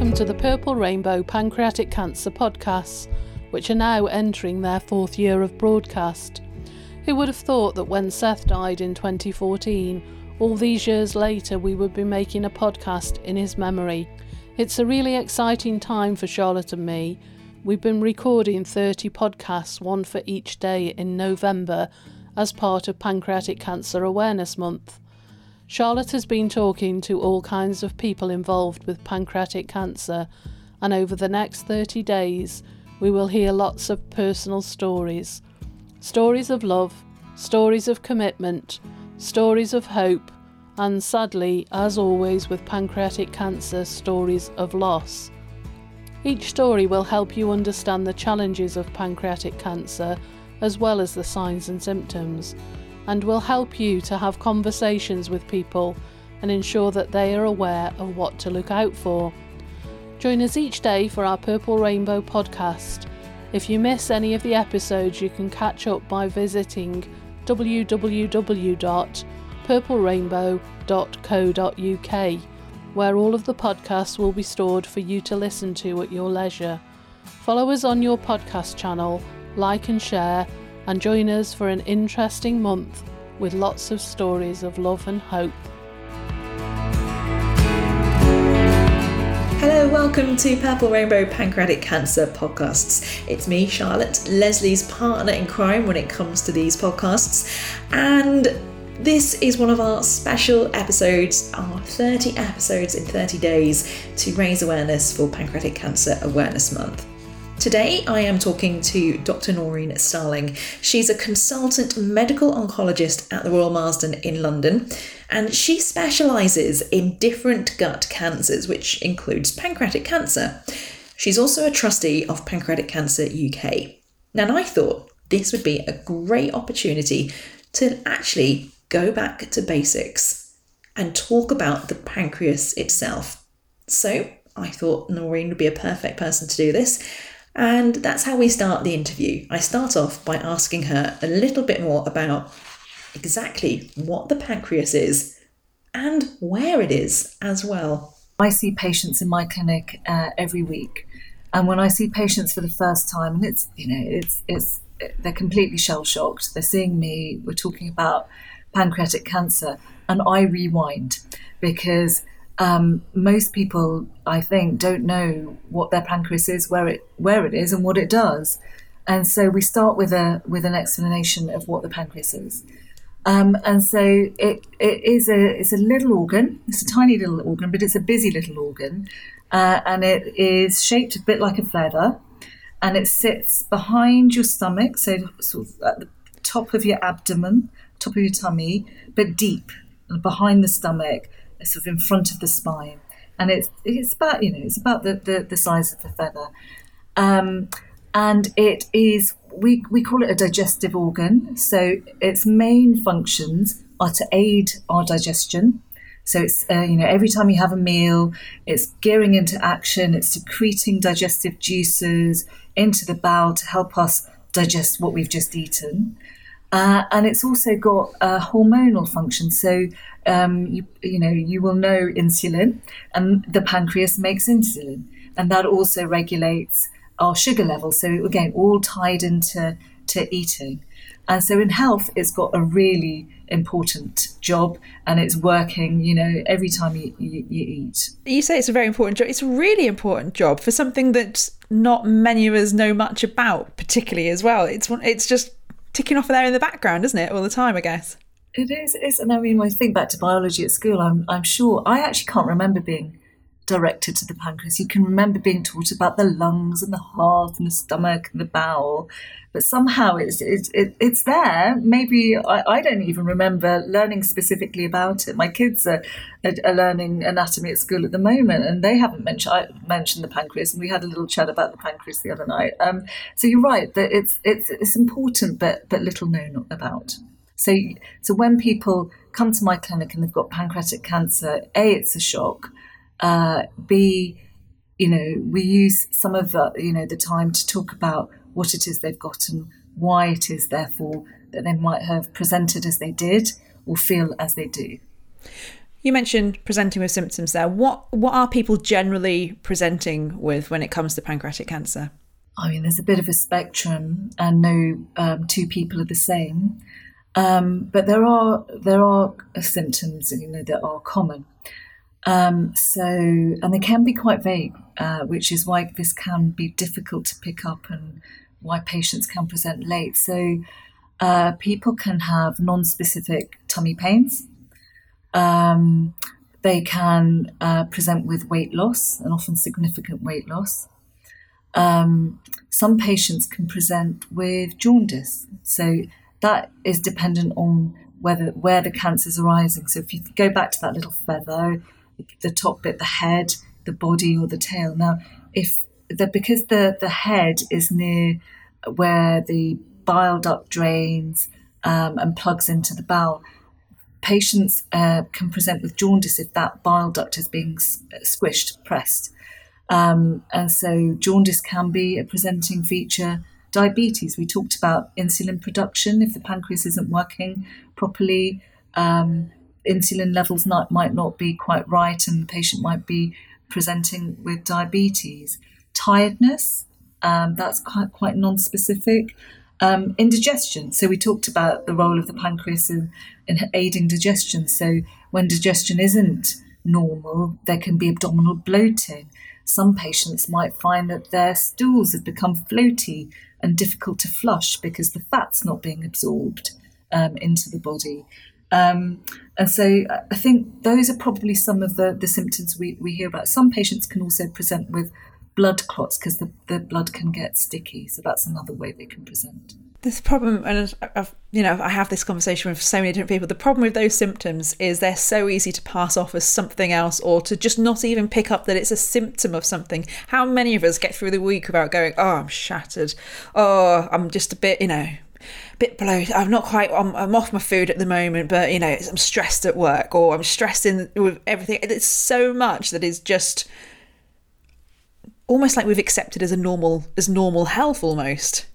welcome to the Purple Rainbow Pancreatic Cancer podcasts, which are now entering their fourth year of broadcast. Who would have thought that when Seth died in 2014, all these years later we would be making a podcast in his memory? It's a really exciting time for Charlotte and me. We've been recording 30 podcasts, one for each day in November, as part of Pancreatic Cancer Awareness Month. Charlotte has been talking to all kinds of people involved with pancreatic cancer, and over the next 30 days, we will hear lots of personal stories stories of love, stories of commitment, stories of hope, and sadly, as always with pancreatic cancer, stories of loss. Each story will help you understand the challenges of pancreatic cancer as well as the signs and symptoms and will help you to have conversations with people and ensure that they are aware of what to look out for. Join us each day for our Purple Rainbow podcast. If you miss any of the episodes, you can catch up by visiting www.purplerainbow.co.uk, where all of the podcasts will be stored for you to listen to at your leisure. Follow us on your podcast channel, like and share, and join us for an interesting month with lots of stories of love and hope. Hello, welcome to Purple Rainbow Pancreatic Cancer Podcasts. It's me, Charlotte, Leslie's partner in crime when it comes to these podcasts, and this is one of our special episodes, our 30 episodes in 30 days to raise awareness for Pancreatic Cancer Awareness Month. Today, I am talking to Dr. Naureen Starling. She's a consultant medical oncologist at the Royal Marsden in London, and she specialises in different gut cancers, which includes pancreatic cancer. She's also a trustee of Pancreatic Cancer UK. Now, I thought this would be a great opportunity to actually go back to basics and talk about the pancreas itself. So, I thought Naureen would be a perfect person to do this. And that's how we start the interview. I start off by asking her a little bit more about exactly what the pancreas is and where it is as well. I see patients in my clinic uh, every week, and when I see patients for the first time, and it's you know it's it's they're completely shell shocked. They're seeing me. We're talking about pancreatic cancer, and I rewind because um, most people, I think, don't know what their pancreas is, where it where it is, and what it does. And so we start with a with an explanation of what the pancreas is. Um, and so it, it is a it's a little organ. It's a tiny little organ, but it's a busy little organ, uh, and it is shaped a bit like a feather, and it sits behind your stomach, so sort of at the top of your abdomen, top of your tummy, but deep behind the stomach sort of in front of the spine, and it's it's about you know it's about the the, the size of the feather, um, and it is we we call it a digestive organ. So its main functions are to aid our digestion. So it's uh, you know every time you have a meal, it's gearing into action. It's secreting digestive juices into the bowel to help us digest what we've just eaten. Uh, and it's also got a hormonal function. So um, you, you know you will know insulin, and the pancreas makes insulin, and that also regulates our sugar levels. So again, all tied into to eating. And so in health, it's got a really important job and it's working, you know, every time you, you, you, eat. You say it's a very important job. It's a really important job for something that not many of us know much about, particularly as well. It's it's just ticking off there in the background, isn't it, all the time, I guess? It is, it is. And I mean, when I think back to biology at school, I'm, I'm sure I actually can't remember being directed to the pancreas. You can remember being taught about the lungs and the heart and the stomach and the bowel, but somehow it's it's it, it's there. Maybe I, I don't even remember learning specifically about it. My kids are, are, are, learning anatomy at school at the moment, and they haven't mentioned I mentioned the pancreas, and we had a little chat about the pancreas the other night. Um, so you're right that it's it's it's important, but but little known about. So so when people come to my clinic and they've got pancreatic cancer, a it's a shock uh, B, you know, we use some of the, you know, the time to talk about what it is they've got and why it is, therefore, that they might have presented as they did or feel as they do. You mentioned presenting with symptoms there. What what are people generally presenting with when it comes to pancreatic cancer? I mean, there's a bit of a spectrum, and no um, two people are the same. Um, but there are there are symptoms, you know, that are common. Um, so, and they can be quite vague, uh, which is why this can be difficult to pick up and why patients can present late. So, uh, people can have non-specific tummy pains. Um, they can uh, present with weight loss and often significant weight loss. Um, some patients can present with jaundice. So that is dependent on whether where the cancer is arising. So if you go back to that little feather, the top bit, the head, the body, or the tail. Now, if the because the the head is near where the bile duct drains um, and plugs into the bowel, patients uh, can present with jaundice if that bile duct is being squished, pressed. Um, and so jaundice can be a presenting feature. Diabetes, we talked about insulin production. If the pancreas isn't working properly, um, insulin levels not, might not be quite right, and the patient might be presenting with diabetes. Tiredness, um, that's quite, quite non specific. Um, indigestion. So we talked about the role of the pancreas in, in aiding digestion. So when digestion isn't normal, there can be abdominal bloating. Some patients might find that their stools have become floaty and difficult to flush because the fat's not being absorbed um, into the body. Um, and so I think those are probably some of the, the symptoms we, we hear about. Some patients can also present with blood clots because the, the blood can get sticky. So that's another way they can present. This problem, and I've, uh, you know, I have this conversation with so many different people. The problem with those symptoms is they're so easy to pass off as something else, or to just not even pick up that it's a symptom of something. How many of us get through the week without going, "Oh, I'm shattered. Oh, I'm just a bit, you know, a bit bloated. I'm not quite. I'm, I'm, off my food at the moment, but you know, I'm stressed at work, or I'm stressed in with everything. It's so much that is just almost like we've accepted as a normal as normal health almost.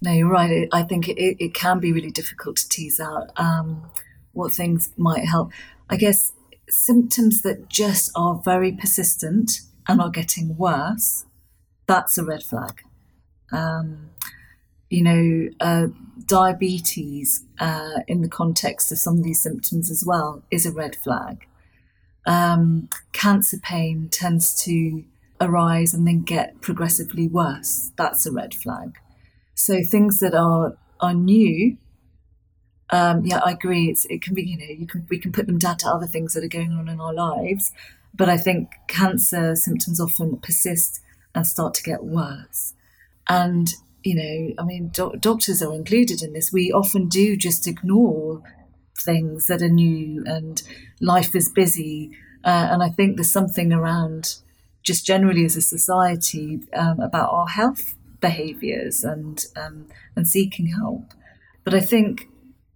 No, you're right. I think it, it can be really difficult to tease out um, what things might help. I guess symptoms that just are very persistent and are getting worse, that's a red flag. Um, you know, uh, diabetes uh, in the context of some of these symptoms as well is a red flag. Um, cancer pain tends to arise and then get progressively worse. That's a red flag. So things that are are new, um, yeah, I agree. It's, it can be, you know, you can we can put them down to other things that are going on in our lives, but I think cancer symptoms often persist and start to get worse. And you know, I mean, do- doctors are included in this. We often do just ignore things that are new, and life is busy. Uh, and I think there's something around just generally as a society um, about our health behaviors and um, and seeking help. But I think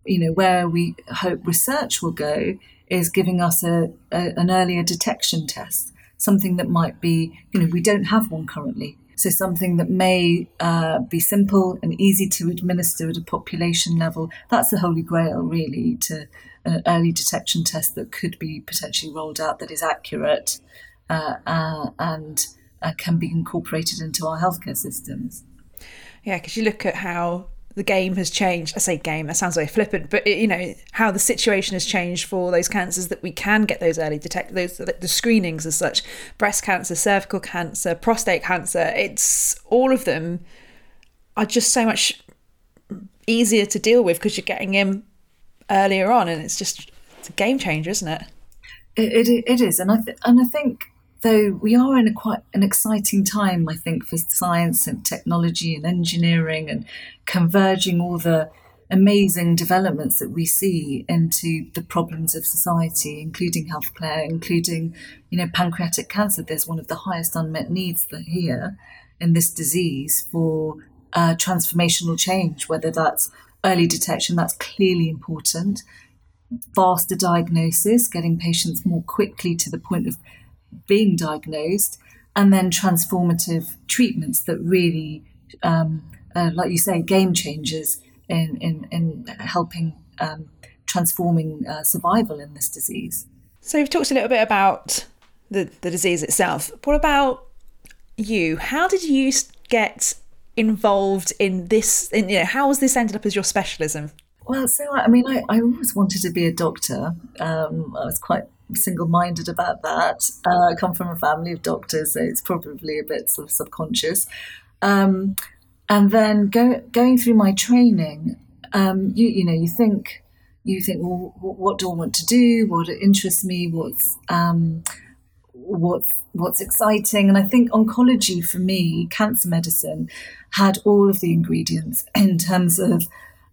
you know where we hope research will go is giving us a, a, an earlier detection test, something that might be you know we don't have one currently. So something that may uh, be simple and easy to administer at a population level. That's the holy grail, really, to an early detection test that could be potentially rolled out that is accurate and uh, can be incorporated into our healthcare systems. Yeah, because you look at how the game has changed. I say game, that sounds very flippant, but you know how the situation has changed for those cancers that we can get those early detect those the screenings as such, breast cancer, cervical cancer, prostate cancer. It's all of them are just so much easier to deal with because you're getting them earlier on, and it's just it's a game changer, isn't it? It, it, it is, and I th- and I think though we are in a quite an exciting time, I think, for science and technology and engineering and converging all the amazing developments that we see into the problems of society, including healthcare, including, you know, pancreatic cancer. There's one of the highest unmet needs here in this disease for uh, transformational change, whether that's early detection, that's clearly important, faster diagnosis, getting patients more quickly to the point of being diagnosed, and then transformative treatments that really, um, uh, like you say, game changers in, in, in helping um, transforming uh, survival in this disease. So we've talked a little bit about the, the disease itself. What about you? How did you get involved in this? In, you know, how has this ended up as your specialism? Well, so I mean, I, I always wanted to be a doctor. Um, I was quite single-minded about that. Uh, I come from a family of doctors, so it's probably a bit sort of subconscious. Um, and then go, going through my training, um, you you know, you think you think, well, what do I want to do? What interests me? What's um, what's what's exciting? And I think oncology for me, cancer medicine, had all of the ingredients in terms of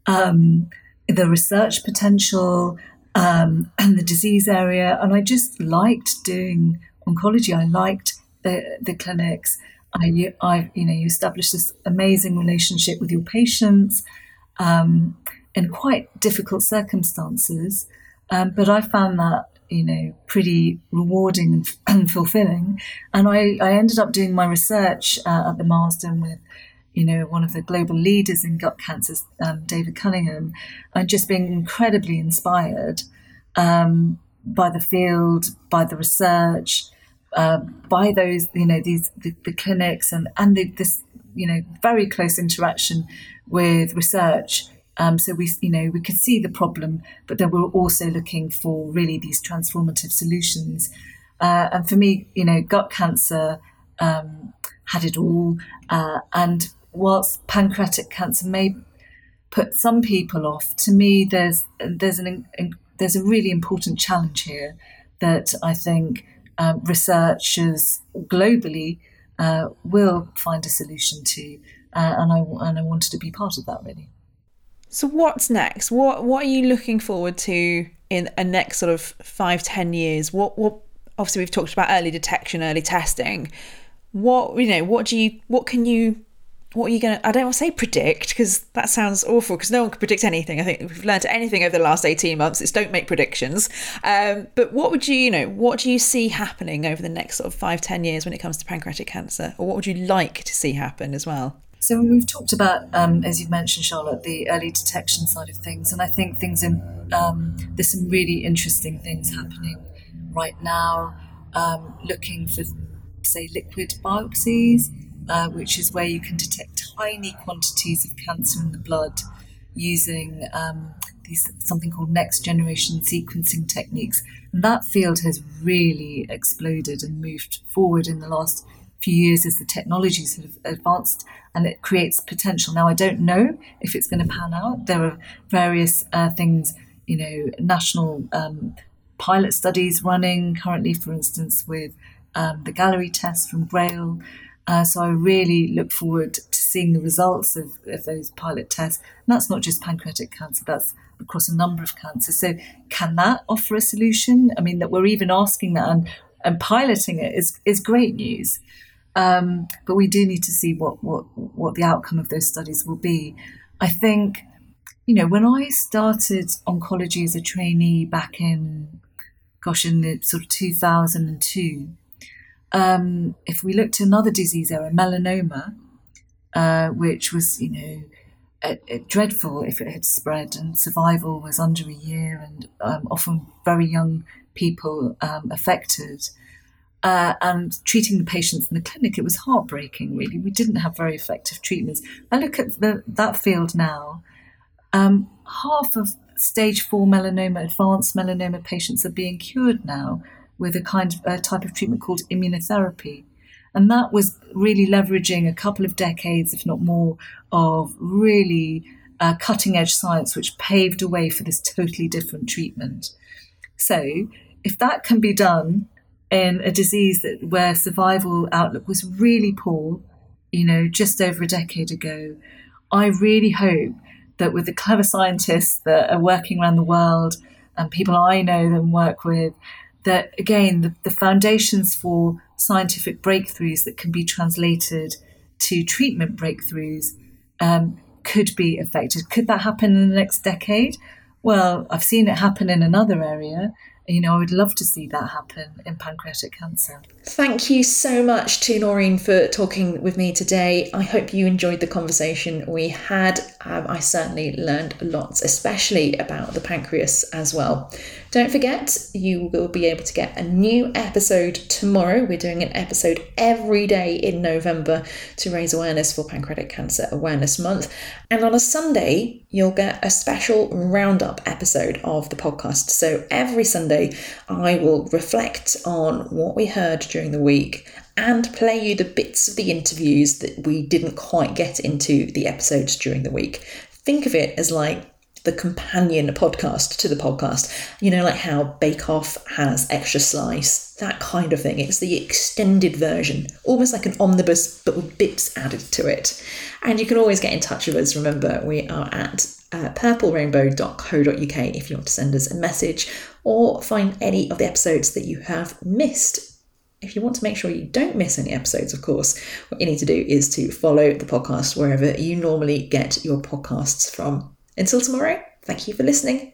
um, the research potential um, and the disease area. And I just liked doing oncology. I liked the, the clinics. I, I, you know, you establish this amazing relationship with your patients um, in quite difficult circumstances. Um, but I found that, you know, pretty rewarding and, and fulfilling. And I, I ended up doing my research uh, at the Marsden with you know, one of the global leaders in gut cancers, um, David Cunningham, and just being incredibly inspired um, by the field, by the research, uh, by those, you know, these the, the clinics and and the, this, you know, very close interaction with research. Um, so we, you know, we could see the problem, but then we are also looking for really these transformative solutions. Uh, and for me, you know, gut cancer um, had it all, uh, and whilst pancreatic cancer may put some people off, to me there's there's an there's a really important challenge here that I think um, researchers globally uh, will find a solution to, uh, and I and I wanted to be part of that really. So what's next? What what are you looking forward to in a next sort of five ten years? What what obviously we've talked about early detection, early testing. What you know, what do you what can you what are you going to, I don't want to say predict because that sounds awful because no one can predict anything. I think we've learned anything over the last 18 months, it's don't make predictions. Um, but what would you, you know, what do you see happening over the next sort of five, 10 years when it comes to pancreatic cancer? Or what would you like to see happen as well? So we've talked about, um, as you've mentioned, Charlotte, the early detection side of things, and I think things in um, there's some really interesting things happening right now. Um, looking for, say, liquid biopsies, uh, which is where you can detect tiny quantities of cancer in the blood using um, these something called next generation sequencing techniques. And that field has really exploded and moved forward in the last few years as the technologies have advanced and it creates potential. Now, I don't know if it's going to pan out. There are various uh, things, you know, national um, pilot studies running currently, for instance, with um, the Galleri test from Grail. Uh, so I really look forward to seeing the results of, of those pilot tests. And that's not just pancreatic cancer, that's across a number of cancers. So can that offer a solution? I mean, that we're even asking that and, and piloting it is, is great news. Um, but we do need to see what, what, what the outcome of those studies will be. I think, you know, when I started oncology as a trainee back in, gosh, in the sort of 2002, um, if we looked at another disease area, melanoma, uh, which was, you know, a, a dreadful if it had spread, and survival was under a year, and um, often very young people um, affected. Uh, and treating the patients in the clinic, it was heartbreaking, really. We didn't have very effective treatments. I look at the, that field now. Um, half of stage four melanoma, advanced melanoma patients are being cured now with a kind of a type of treatment called immunotherapy. And that was really leveraging a couple of decades, if not more, of really uh, cutting edge science, which paved a way for this totally different treatment. So, if that can be done in a disease that where survival outlook was really poor, you know, just over a decade ago, I really hope that with the clever scientists that are working around the world and people I know and work with, that again, the, the foundations for scientific breakthroughs that can be translated to treatment breakthroughs um, could be affected. Could that happen in the next decade? Well, I've seen it happen in another area. You know, I would love to see that happen in pancreatic cancer. Thank you so much to Naureen for talking with me today. I hope you enjoyed the conversation we had. Um, I certainly learned lots, especially about the pancreas as well. Don't forget, you will be able to get a new episode tomorrow. We're doing an episode every day in November to raise awareness for Pancreatic Cancer Awareness Month. And on a Sunday, you'll get a special roundup episode of the podcast. So every Sunday, I will reflect on what we heard during the week and play you the bits of the interviews that we didn't quite get into the episodes during the week. Think of it as like the companion podcast to the podcast. You know, like how Bake Off has Extra Slice, that kind of thing. It's the extended version, almost like an omnibus, but with bits added to it. And you can always get in touch with us. Remember, we are at uh, purplerainbow.co.uk if you want to send us a message or find any of the episodes that you have missed if you want to make sure you don't miss any episodes, of course, what you need to do is to follow the podcast wherever you normally get your podcasts from. Until tomorrow, thank you for listening.